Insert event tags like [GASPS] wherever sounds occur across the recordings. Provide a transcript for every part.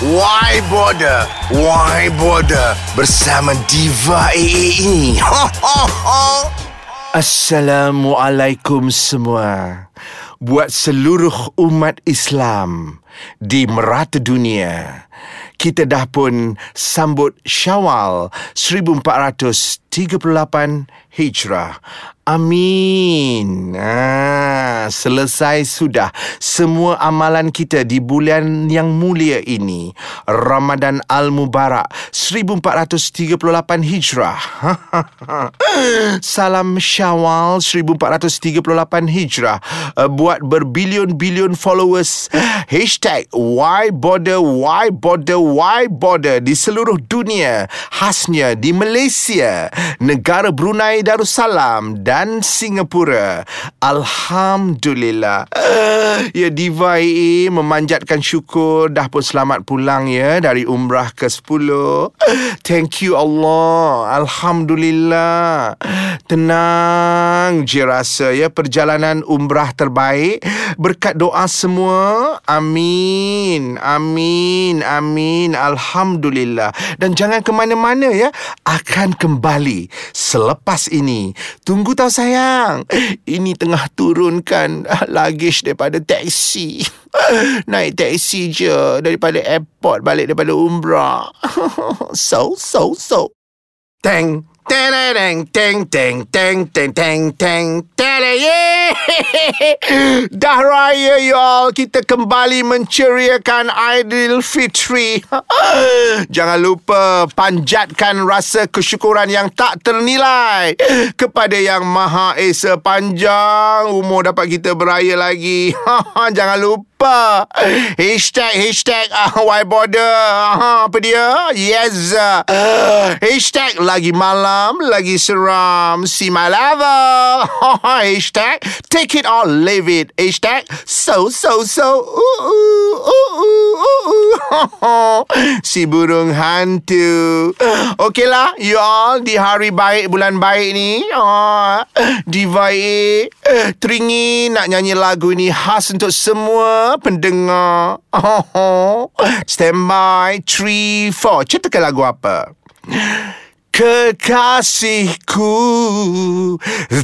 Why Border? Why Border? Bersama Diva AA ini. Assalamualaikum semua Buat seluruh umat Islam Di merata dunia Kita dah pun sambut Syawal 1438 Hijrah. Amin. Ah, Selesai sudah Semua amalan kita di bulan yang mulia ini. Ramadan Al-Mubarak 1438 Hijrah. [LAUGHS] Salam Syawal 1438 Hijrah. Uh, Buat berbilion-bilion followers. Hashtag Why Border Why Border Why Border Di seluruh dunia. Khasnya di Malaysia Negara Brunei Darussalam Dan Singapura. Alhamdulillah. Ya Diva AA memanjatkan syukur. Dah pun selamat pulang ya Dari umrah ke 10 Thank you Allah. Alhamdulillah. Tenang je rasa ya Perjalanan umrah terbaik. Berkat doa semua. Amin Amin Amin. Alhamdulillah. Dan jangan ke mana-mana ya Akan kembali Selepas ini. Tunggu tau sayang. Ini tengah turunkan Luggage daripada taksi. [LAUGHS] Naik taksi je Daripada airport Balik daripada umrah [LAUGHS] So so so. Teng Teng teng teng teng teng teng teng [LAUGHS] Dah raya y'all. Kita kembali menceriakan Aidilfitri [LAUGHS] Jangan lupa Panjatkan rasa kesyukuran yang tak ternilai Kepada yang Maha Esa Panjang. Umur dapat kita beraya lagi. [LAUGHS] Jangan lupa. Hashtag Hashtag uh, Why bother? Uh, Apa dia? Yes. Hashtag Lagi malam Lagi seram. My level [LAUGHS] Hashtag Take it or leave it. Hashtag So so so. Ooh, ooh, ooh, ooh, ooh. [LAUGHS] Si burung hantu. Okeylah You all Di hari baik Bulan baik ni oh, Diva A Teringin nak nyanyi lagu ni Khas untuk semua pendengar. Oh, [LAUGHS] Stand by 3, 4 Ceritakan lagu apa Kekasihku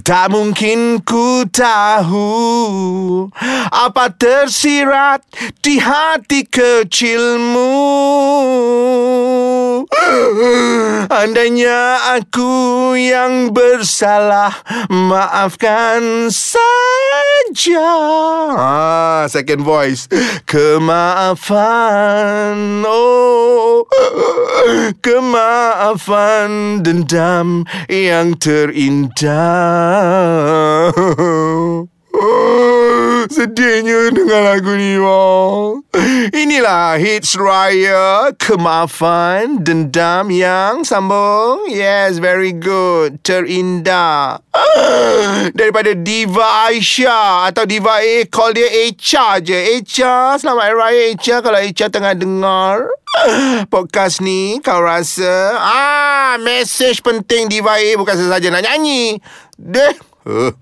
Tak mungkin ku tahu Apa tersirat di hati kecilmu [GASPS] Andainya aku yang bersalah Maafkan saja. Ah, Second voice. Kemaafan Oh. [GASPS] Kemaafan dendam yang terindah [LAUGHS] [LAUGHS] Sedihnya dengan lagu ni bang Inilah hits raya Kemaafan Dendam yang sambung. Yes very good. Terindah. [GASPS] Daripada Diva Aisyah Atau Diva A Call dia Echa je. Echa Selamat Hari Raya Echa. Kalau Echa tengah dengar [GASPS] Podcast ni Kau rasa Ah, Message penting Diva A Bukan sahaja nak nyanyi. Deh. [LAUGHS]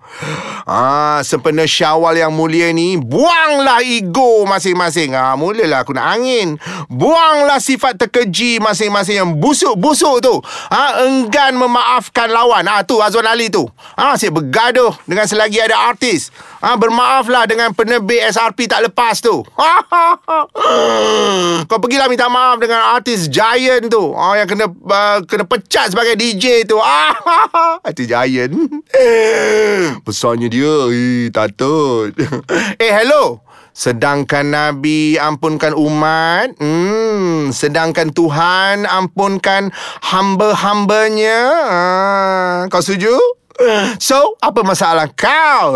Ah, sempena syawal yang mulia ni Buanglah ego masing-masing. Ah, Mulalah aku nak angin. Buanglah sifat terkeji masing-masing Yang busuk-busuk tu. Ah, Enggan memaafkan lawan. Ah, Tu Azwan Ali tu. Ah, Asyik bergaduh Dengan selagi ada artis. Ah, Bermaaflah dengan penerbit SRP tak lepas tu. [LAUGHS] Kau pergilah minta maaf Dengan artis Giant tu. Ah, Yang kena uh, kena pecat sebagai DJ tu. [LAUGHS] Artis Giant Besarnya dia eh, Tatut [LAUGHS] Eh hello Sedangkan Nabi ampunkan umat hmm, Sedangkan Tuhan ampunkan hamba-hambanya ah, Kau setuju? So, apa masalah kau?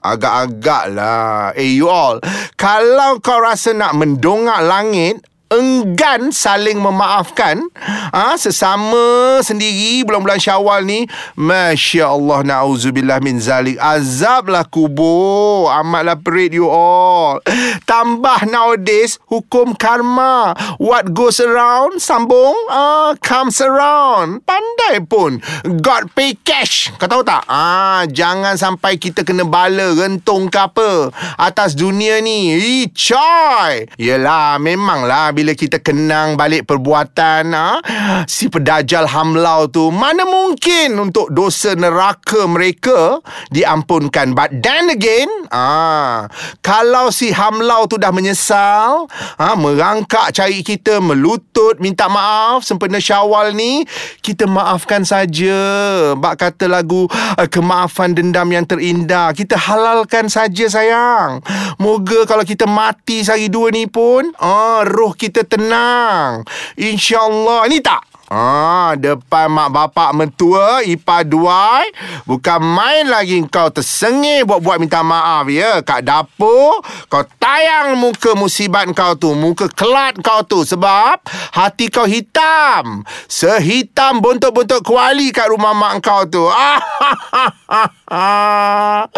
Agak-agak lah Eh you all Kalau kau rasa nak mendongak langit enggan saling memaafkan. Ha, sesama sendiri bulan-bulan Syawal ni masya-Allah nauzubillah min zalik. Azablah kubur amatlah perit you all. Tambah nowadays hukum karma. What goes around sambung ah comes around. Pandai pun. God pay cash. Kau tahu tak? Ah jangan sampai kita kena bala rentung ke apa. Atas dunia ni. Ih, coy. Yelah memanglah bila kita kenang balik perbuatan ha, si pedajal hamlau tu mana mungkin untuk dosa neraka mereka diampunkan? But then again ah kalau si hamlau tu dah menyesal ha, merangkak cari kita melutut minta maaf sempena syawal ni kita maafkan saja. Bak kata lagu uh, kemaafan dendam yang terindah kita halalkan saja sayang. Moga kalau kita mati sehari dua ni pun ah roh kita tenang. Insyaallah. Ni tak Ah, depan mak bapak mentua, ipar duai. Bukan main lagi kau tersengih buat-buat minta maaf ya. Kat dapur, kau tayang muka musibat kau tu. Muka kelat kau tu. Sebab hati kau hitam. Sehitam bontok-bontok kuali kat rumah mak kau tu. Ah, [LAUGHS]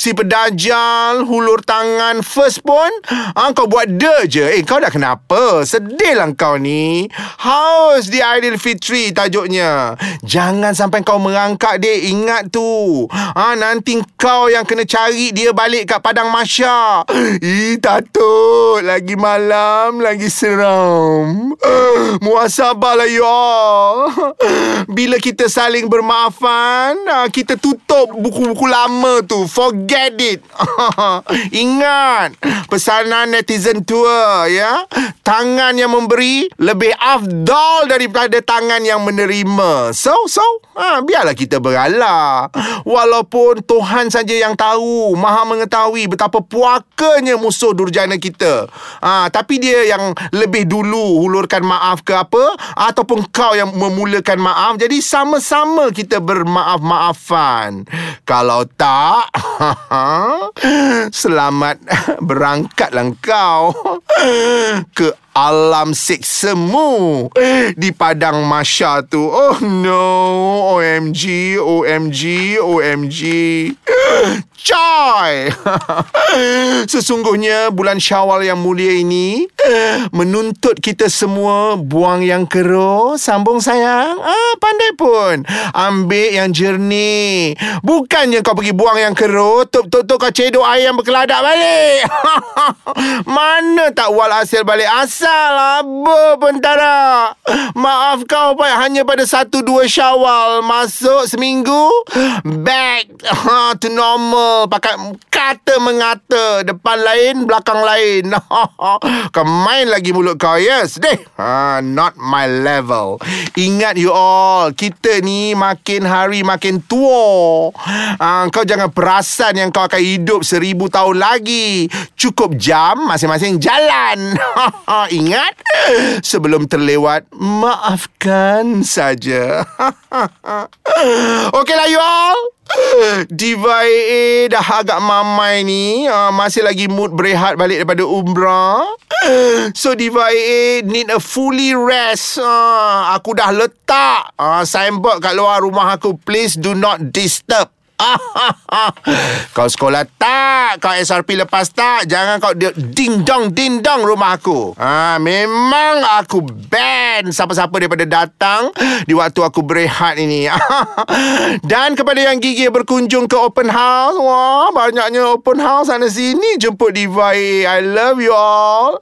si pedajal hulur tangan first pun. Ah, kau buat de je. Eh, kau dah kenapa? Sedih lah kau ni. Haus di ideal Aidilfitri tajuknya. Jangan sampai kau merangkak dek. Ingat tu. Ha, nanti kau yang kena cari dia balik kat Padang Masya. Ih, takut. Lagi malam, lagi seram. [SIGHS] Muasabah lah ya. [SIGHS] Bila kita saling bermaafan, ha, kita tutup buku-buku lama tu. Forget it. [LAUGHS] Ingat. Pesanan netizen tua, ya. Tangan yang memberi lebih afdal daripada tangan yang menerima. So, so, ha, biarlah kita berala. Walaupun Tuhan saja yang tahu, maha mengetahui betapa puakanya musuh durjana kita. Ha, tapi dia yang lebih dulu hulurkan maaf ke apa, ataupun kau yang memulakan maaf. Jadi sama-sama kita bermaaf-maafan. Kalau tak, [LAUGHS] [LAUGHS] selamat berangkatlah kau ke alam seksemu di padang masya tu. Oh no, OMG, OMG, OMG. Coy! [LAUGHS] Sesungguhnya bulan syawal yang mulia ini menuntut kita semua buang yang keruh. Sambung sayang. Ah, pandai pun. Ambil yang jernih. Bukannya kau pergi buang yang keruh, tuk-tuk kau cedok ayam berkeladak balik. [LAUGHS] Mana tak wal hasil balik? Asal apa pentara. Maaf kau pak. Hanya pada satu dua syawal masuk seminggu back [LAUGHS] to normal. Pakai kata mengata depan lain belakang lain. [LAUGHS] Kau main lagi mulut kau. Yes deh. Ha, not my level. Ingat you all kita ni makin hari makin tua. Ha, kau jangan perasan yang kau akan hidup seribu tahun lagi. Cukup jam masing-masing jalan. [LAUGHS] Ingat? Sebelum terlewat maafkan saja. [LAUGHS] Okeylah you all. Diva AA dah agak mamai ni. Uh, Masih lagi mood berehat balik daripada umrah So Diva AA need a fully rest. Uh, Aku dah letak uh, signboard kat luar rumah aku. Please do not disturb [LAUGHS] kau sekolah tak? Kau SRP lepas tak? Jangan kau Ding dong Ding dong rumah aku. Ha, Memang aku ban Siapa-siapa daripada datang Di waktu aku berehat ini. [LAUGHS] Dan kepada yang gigi berkunjung ke open house Wah Banyaknya open house sana sini Jemput Diva I love you all.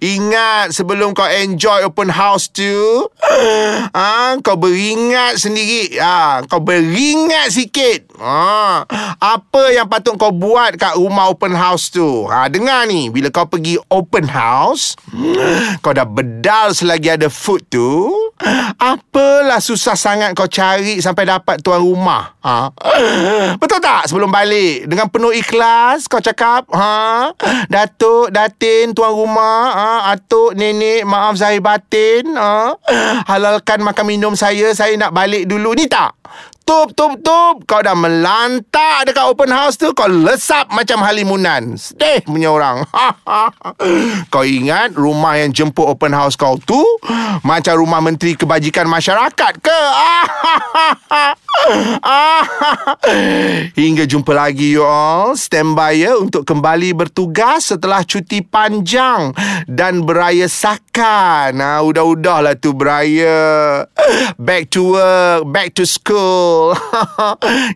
Ingat Sebelum kau enjoy open house tu [GASPS] ha, Kau beringat sendiri. Ha, Kau beringat sikit. Ha, apa yang patut kau buat kat rumah open house tu? Ha, dengar ni, bila kau pergi open house, kau dah bedal selagi ada food tu, apalah susah sangat kau cari sampai dapat tuan rumah? Ha? Betul tak? Sebelum balik, dengan penuh ikhlas, kau cakap, ha? Datuk, Datin, tuan rumah, ha? Atuk, nenek, maaf zahir batin, ha? Halalkan makan minum saya, saya nak balik dulu. Ni tak? Tup, tup, tup. Kau dah melantak dekat open house tu. Kau lesap macam halimunan. Sedih punya orang. [LAUGHS] kau ingat rumah yang jemput open house kau tu macam rumah Menteri Kebajikan Masyarakat ke? [LAUGHS] Hingga jumpa lagi you all. Stand by ya untuk kembali bertugas setelah cuti panjang dan beraya sakan. Nah, udah-udahlah tu beraya. Back to work, back to school.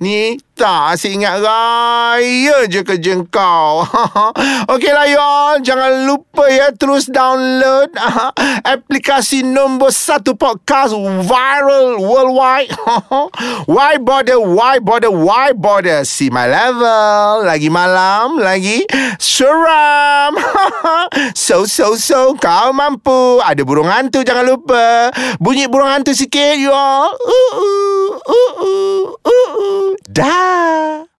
Ni Tak asyik ingat raya je kerja kau. [LAUGHS] Okeylah y'all Jangan lupa ya Terus download Aplikasi nombor satu podcast Viral worldwide. [LAUGHS] Why bother Why bother Why bother? See my level. Lagi malam Lagi Seram. [LAUGHS] So so so Kau mampu. Ada burung hantu Jangan lupa. Bunyi burung hantu sikit y'all uh, uh, uh, uh, uh, uh. Dah Bye.